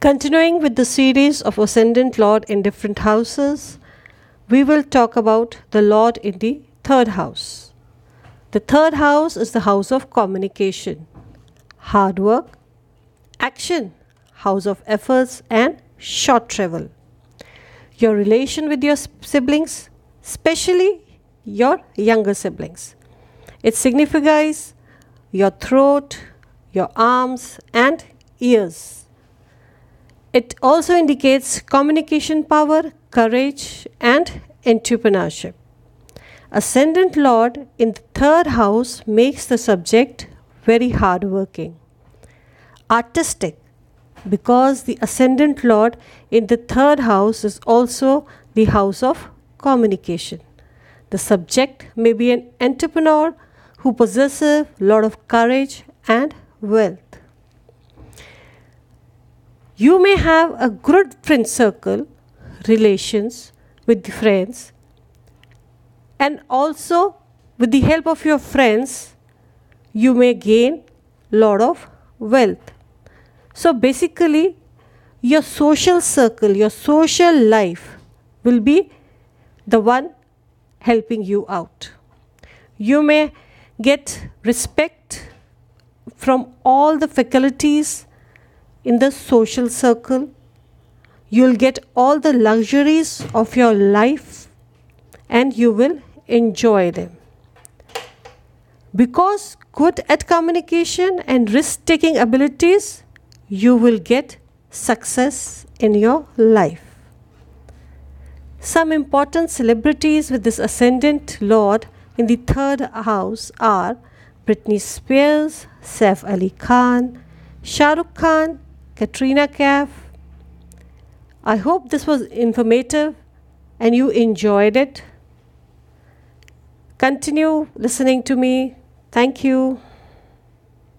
Continuing with the series of Ascendant Lord in different houses, we will talk about the Lord in the third house. The third house is the house of communication, hard work, action, house of efforts, and short travel. Your relation with your siblings, especially your younger siblings. It signifies your throat, your arms, and ears. It also indicates communication power, courage, and entrepreneurship. Ascendant Lord in the third house makes the subject very hardworking, artistic, because the Ascendant Lord in the third house is also the house of communication. The subject may be an entrepreneur who possesses a lot of courage and wealth. You may have a good friend circle, relations with the friends, and also with the help of your friends, you may gain lot of wealth. So basically, your social circle, your social life will be the one helping you out. You may get respect from all the faculties in the social circle. You'll get all the luxuries of your life and you will enjoy them. Because good at communication and risk taking abilities, you will get success in your life. Some important celebrities with this ascendant lord in the third house are Britney Spears, Saif Ali Khan, Shah Rukh Khan, Katrina Kaif. I hope this was informative and you enjoyed it. Continue listening to me. Thank you.